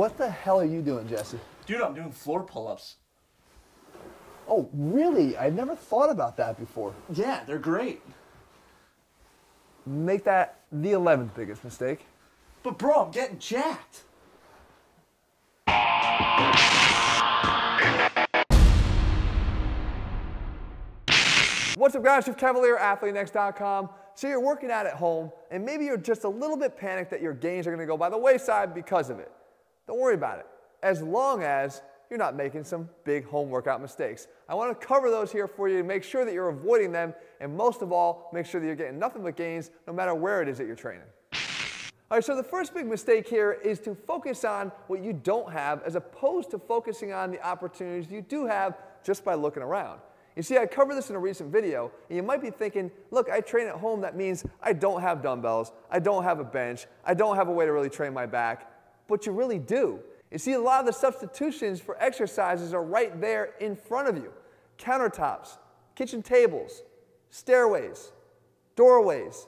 What the hell are you doing, Jesse? Dude, I'm doing floor pull-ups. Oh, really? I've never thought about that before. Yeah, they're great. Make that the 11th biggest mistake. But bro, I'm getting jacked. What's up, guys? Jeff Cavaliere, athleanx.com. So you're working out at home, and maybe you're just a little bit panicked that your gains are going to go by the wayside because of it. Don't worry about it, as long as you're not making some big home workout mistakes. I want to cover those here for you to make sure that you're avoiding them, and most of all, make sure that you're getting nothing but gains no matter where it is that you're training. All right, so the first big mistake here is to focus on what you don't have as opposed to focusing on the opportunities you do have just by looking around. You see, I covered this in a recent video, and you might be thinking, look, I train at home, that means I don't have dumbbells, I don't have a bench, I don't have a way to really train my back, but you really do. You see, a lot of the substitutions for exercises are right there in front of you. Countertops, kitchen tables, stairways, doorways,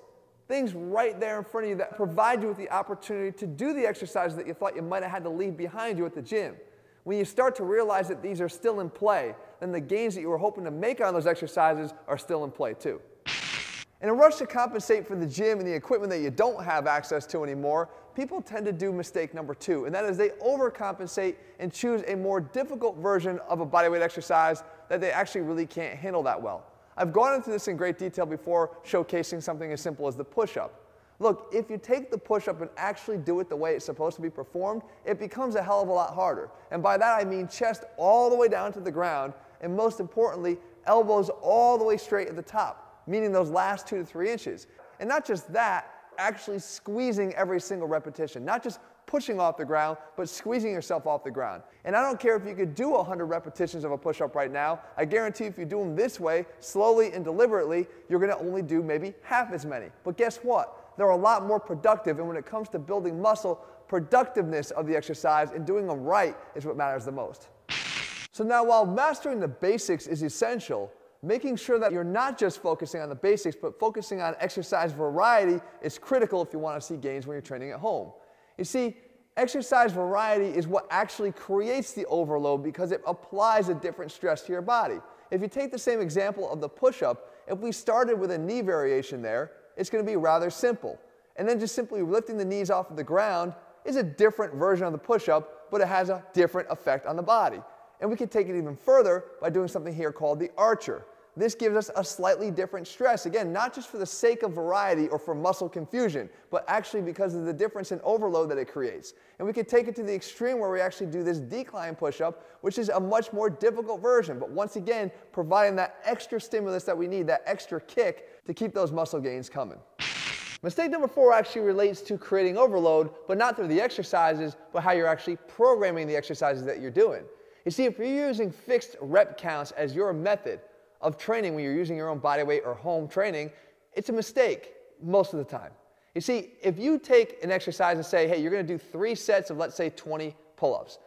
things right there in front of you that provide you with the opportunity to do the exercises that you thought you might have had to leave behind you at the gym. When you start to realize that these are still in play, then the gains that you were hoping to make on those exercises are still in play too. In a rush to compensate for the gym and the equipment that you don't have access to anymore, people tend to do mistake number two, and that is they overcompensate and choose a more difficult version of a bodyweight exercise that they actually really can't handle that well. I've gone into this in great detail before, showcasing something as simple as the push-up. Look, if you take the push up and actually do it the way it's supposed to be performed, it becomes a hell of a lot harder. And by that I mean chest all the way down to the ground, and most importantly, elbows all the way straight at the top, meaning those last two to three inches. And not just that, actually squeezing every single repetition, not just pushing off the ground, but squeezing yourself off the ground. And I don't care if you could do 100 repetitions of a push up right now, I guarantee if you do them this way, slowly and deliberately, you're gonna only do maybe half as many. But guess what? they're a lot more productive. And when it comes to building muscle, productiveness of the exercise and doing them right is what matters the most. So now while mastering the basics is essential, making sure that you're not just focusing on the basics, but focusing on exercise variety is critical if you want to see gains when you're training at home. You see, exercise variety is what actually creates the overload because it applies a different stress to your body. If you take the same example of the push-up, if we started with a knee variation there, it's going to be rather simple. And then just simply lifting the knees off of the ground is a different version of the push-up, but it has a different effect on the body. And we can take it even further by doing something here called the archer. This gives us a slightly different stress. Again, not just for the sake of variety or for muscle confusion, but actually because of the difference in overload that it creates. And we can take it to the extreme where we actually do this decline push-up, which is a much more difficult version. But once again, providing that extra stimulus that we need, that extra kick to keep those muscle gains coming. Mistake number four actually relates to creating overload, but not through the exercises, but how you're actually programming the exercises that you're doing. You see, if you're using fixed rep counts as your method, of training when you're using your own body weight or home training, it's a mistake most of the time. You see, if you take an exercise and say, hey, you're gonna do three sets of, let's say, 20 pull ups,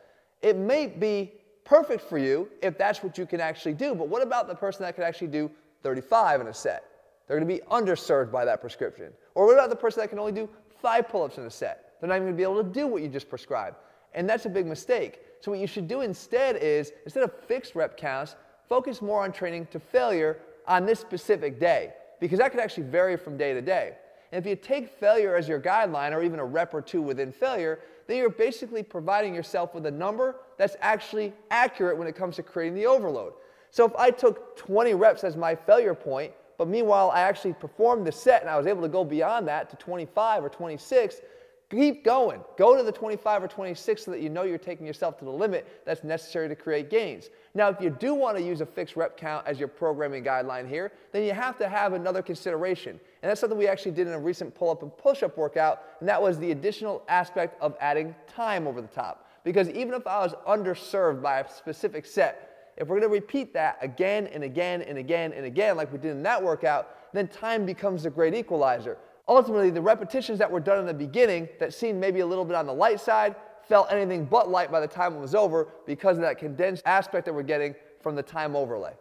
it may be perfect for you if that's what you can actually do. But what about the person that can actually do 35 in a set? They're gonna be underserved by that prescription. Or what about the person that can only do five pull ups in a set? They're not even gonna be able to do what you just prescribed. And that's a big mistake. So, what you should do instead is, instead of fixed rep counts, focus more on training to failure on this specific day because that could actually vary from day to day. And if you take failure as your guideline or even a rep or two within failure, then you're basically providing yourself with a number that's actually accurate when it comes to creating the overload. So if I took 20 reps as my failure point, but meanwhile I actually performed the set and I was able to go beyond that to 25 or 26, Keep going. Go to the 25 or 26 so that you know you're taking yourself to the limit that's necessary to create gains. Now, if you do want to use a fixed rep count as your programming guideline here, then you have to have another consideration. And that's something we actually did in a recent pull up and push up workout, and that was the additional aspect of adding time over the top. Because even if I was underserved by a specific set, if we're going to repeat that again and again and again and again, like we did in that workout, then time becomes the great equalizer ultimately the repetitions that were done in the beginning that seemed maybe a little bit on the light side felt anything but light by the time it was over because of that condensed aspect that we're getting from the time overlay.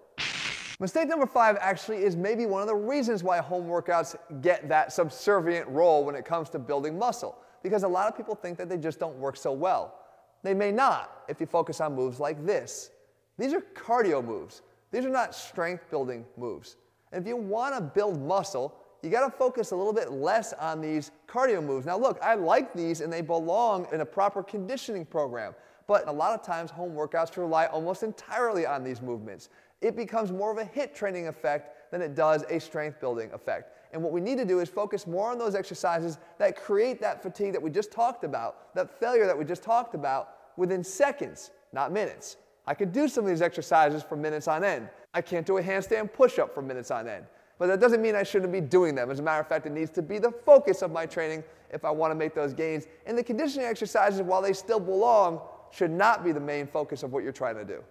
Mistake number five actually is maybe one of the reasons why home workouts get that subservient role when it comes to building muscle because a lot of people think that they just don't work so well. They may not if you focus on moves like this. These are cardio moves. These are not strength building moves. And if you want to build muscle, you got to focus a little bit less on these cardio moves. Now, look, I like these and they belong in a proper conditioning program. But a lot of times, home workouts rely almost entirely on these movements. It becomes more of a HIIT training effect than it does a strength building effect. And what we need to do is focus more on those exercises that create that fatigue that we just talked about, that failure that we just talked about within seconds, not minutes. I could do some of these exercises for minutes on end. I can't do a handstand push up for minutes on end. But that doesn't mean I shouldn't be doing them. As a matter of fact, it needs to be the focus of my training if I want to make those gains. And the conditioning exercises, while they still belong, should not be the main focus of what you're trying to do.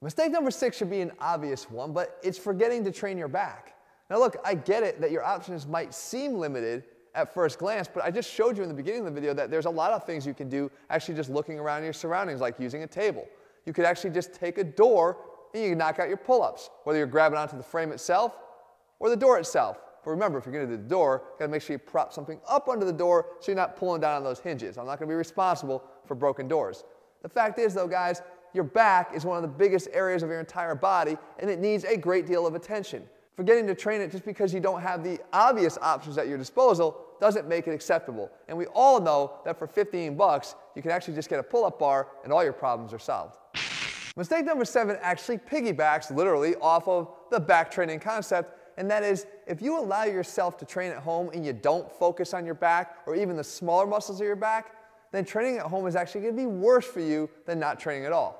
Mistake number six should be an obvious one, but it's forgetting to train your back. Now look, I get it that your options might seem limited at first glance, but I just showed you in the beginning of the video that there's a lot of things you can do actually just looking around your surroundings, like using a table. You could actually just take a door and you can knock out your pull-ups, whether you're grabbing onto the frame itself or the door itself. But remember, if you're gonna do the door, you gotta make sure you prop something up under the door so you're not pulling down on those hinges. I'm not gonna be responsible for broken doors. The fact is though, guys, your back is one of the biggest areas of your entire body and it needs a great deal of attention. Forgetting to train it just because you don't have the obvious options at your disposal doesn't make it acceptable. And we all know that for 15 bucks, you can actually just get a pull-up bar and all your problems are solved. Mistake number seven actually piggybacks literally off of the back training concept, and that is if you allow yourself to train at home and you don't focus on your back or even the smaller muscles of your back, then training at home is actually going to be worse for you than not training at all.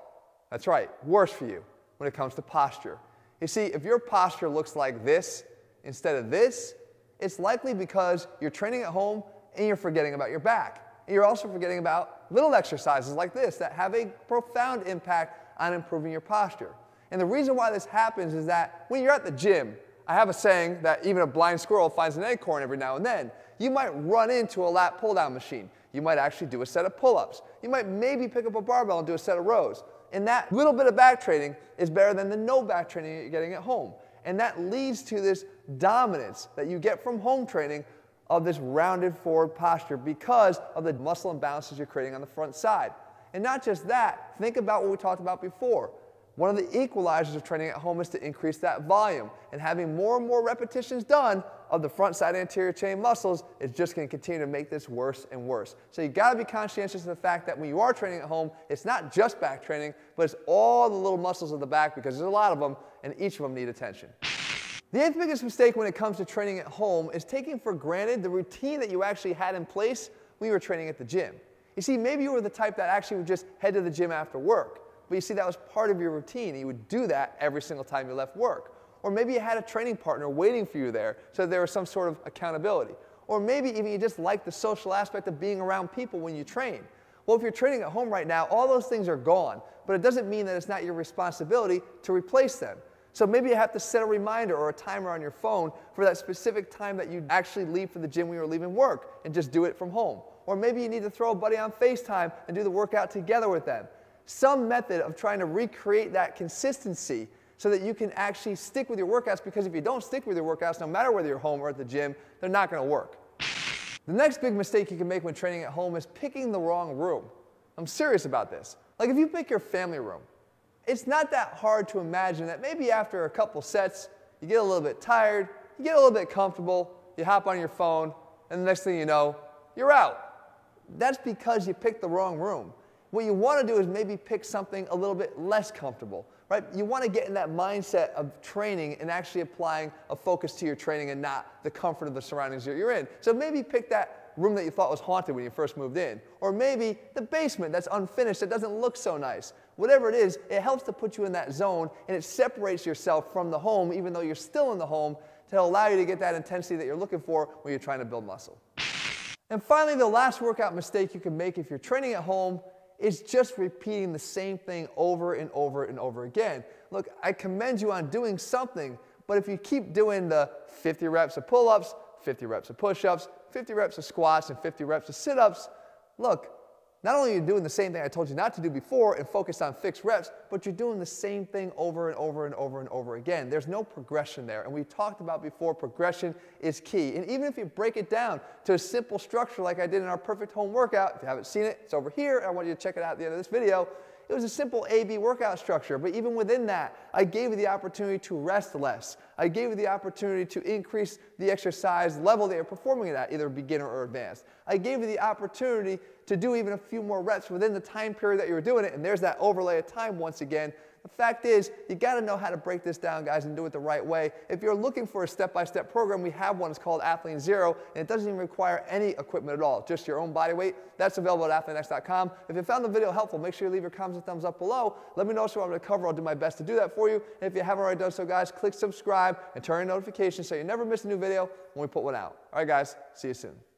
That's right, worse for you when it comes to posture. You see, if your posture looks like this instead of this, it's likely because you're training at home and you're forgetting about your back. And you're also forgetting about little exercises like this that have a profound impact on improving your posture. And the reason why this happens is that when you're at the gym, I have a saying that even a blind squirrel finds an acorn every now and then. You might run into a lat pull down machine. You might actually do a set of pull ups. You might maybe pick up a barbell and do a set of rows. And that little bit of back training is better than the no back training you're getting at home. And that leads to this dominance that you get from home training of this rounded forward posture because of the muscle imbalances you're creating on the front side. And not just that, think about what we talked about before. One of the equalizers of training at home is to increase that volume. And having more and more repetitions done of the front side anterior chain muscles is just going to continue to make this worse and worse. So you got to be conscientious of the fact that when you are training at home, it's not just back training, but it's all the little muscles of the back because there's a lot of them and each of them need attention. The eighth biggest mistake when it comes to training at home is taking for granted the routine that you actually had in place when you were training at the gym. You see, maybe you were the type that actually would just head to the gym after work. But you see, that was part of your routine. You would do that every single time you left work. Or maybe you had a training partner waiting for you there, so there was some sort of accountability. Or maybe even you just like the social aspect of being around people when you train. Well, if you're training at home right now, all those things are gone, but it doesn't mean that it's not your responsibility to replace them. So maybe you have to set a reminder or a timer on your phone for that specific time that you actually leave for the gym when you're leaving work and just do it from home. Or maybe you need to throw a buddy on FaceTime and do the workout together with them some method of trying to recreate that consistency so that you can actually stick with your workouts because if you don't stick with your workouts, no matter whether you're home or at the gym, they're not going to work. The next big mistake you can make when training at home is picking the wrong room. I'm serious about this. Like if you pick your family room, it's not that hard to imagine that maybe after a couple sets, you get a little bit tired, you get a little bit comfortable, you hop on your phone, and the next thing you know, you're out. That's because you picked the wrong room. What you want to do is maybe pick something a little bit less comfortable, right? You want to get in that mindset of training and actually applying a focus to your training and not the comfort of the surroundings that you're in. So maybe pick that room that you thought was haunted when you first moved in. Or maybe the basement that's unfinished, that doesn't look so nice. Whatever it is, it helps to put you in that zone and it separates yourself from the home, even though you're still in the home, to allow you to get that intensity that you're looking for when you're trying to build muscle. And finally, the last workout mistake you can make if you're training at home is just repeating the same thing over and over and over again. Look, I commend you on doing something, but if you keep doing the 50 reps of pull ups, 50 reps of push ups, 50 reps of squats, and 50 reps of sit ups, look, not only are you doing the same thing I told you not to do before and focus on fixed reps, but you're doing the same thing over and over and over and over again. There's no progression there. And we talked about before, progression is key. And even if you break it down to a simple structure like I did in our perfect home workout, if you haven't seen it, it's over here. I want you to check it out at the end of this video. It was a simple A-B workout structure, but even within that, I gave you the opportunity to rest less. I gave you the opportunity to increase the exercise level that you're performing at, either beginner or advanced. I gave you the opportunity to do even a few more reps within the time period that you were doing it, and there's that overlay of time once again the fact is, you got to know how to break this down, guys, and do it the right way. If you're looking for a step-by-step program, we have one. It's called ATHLEAN-XERO, and it doesn't even require any equipment at all, just your own body weight. That's available at athleanx.com. If you found the video helpful, make sure you leave your comments and thumbs up below. Let me know what you want me to cover. I'll do my best to do that for you. And if you haven't already done so, guys, click subscribe and turn on notifications so you never miss a new video when we put one out. All right, guys, see you soon.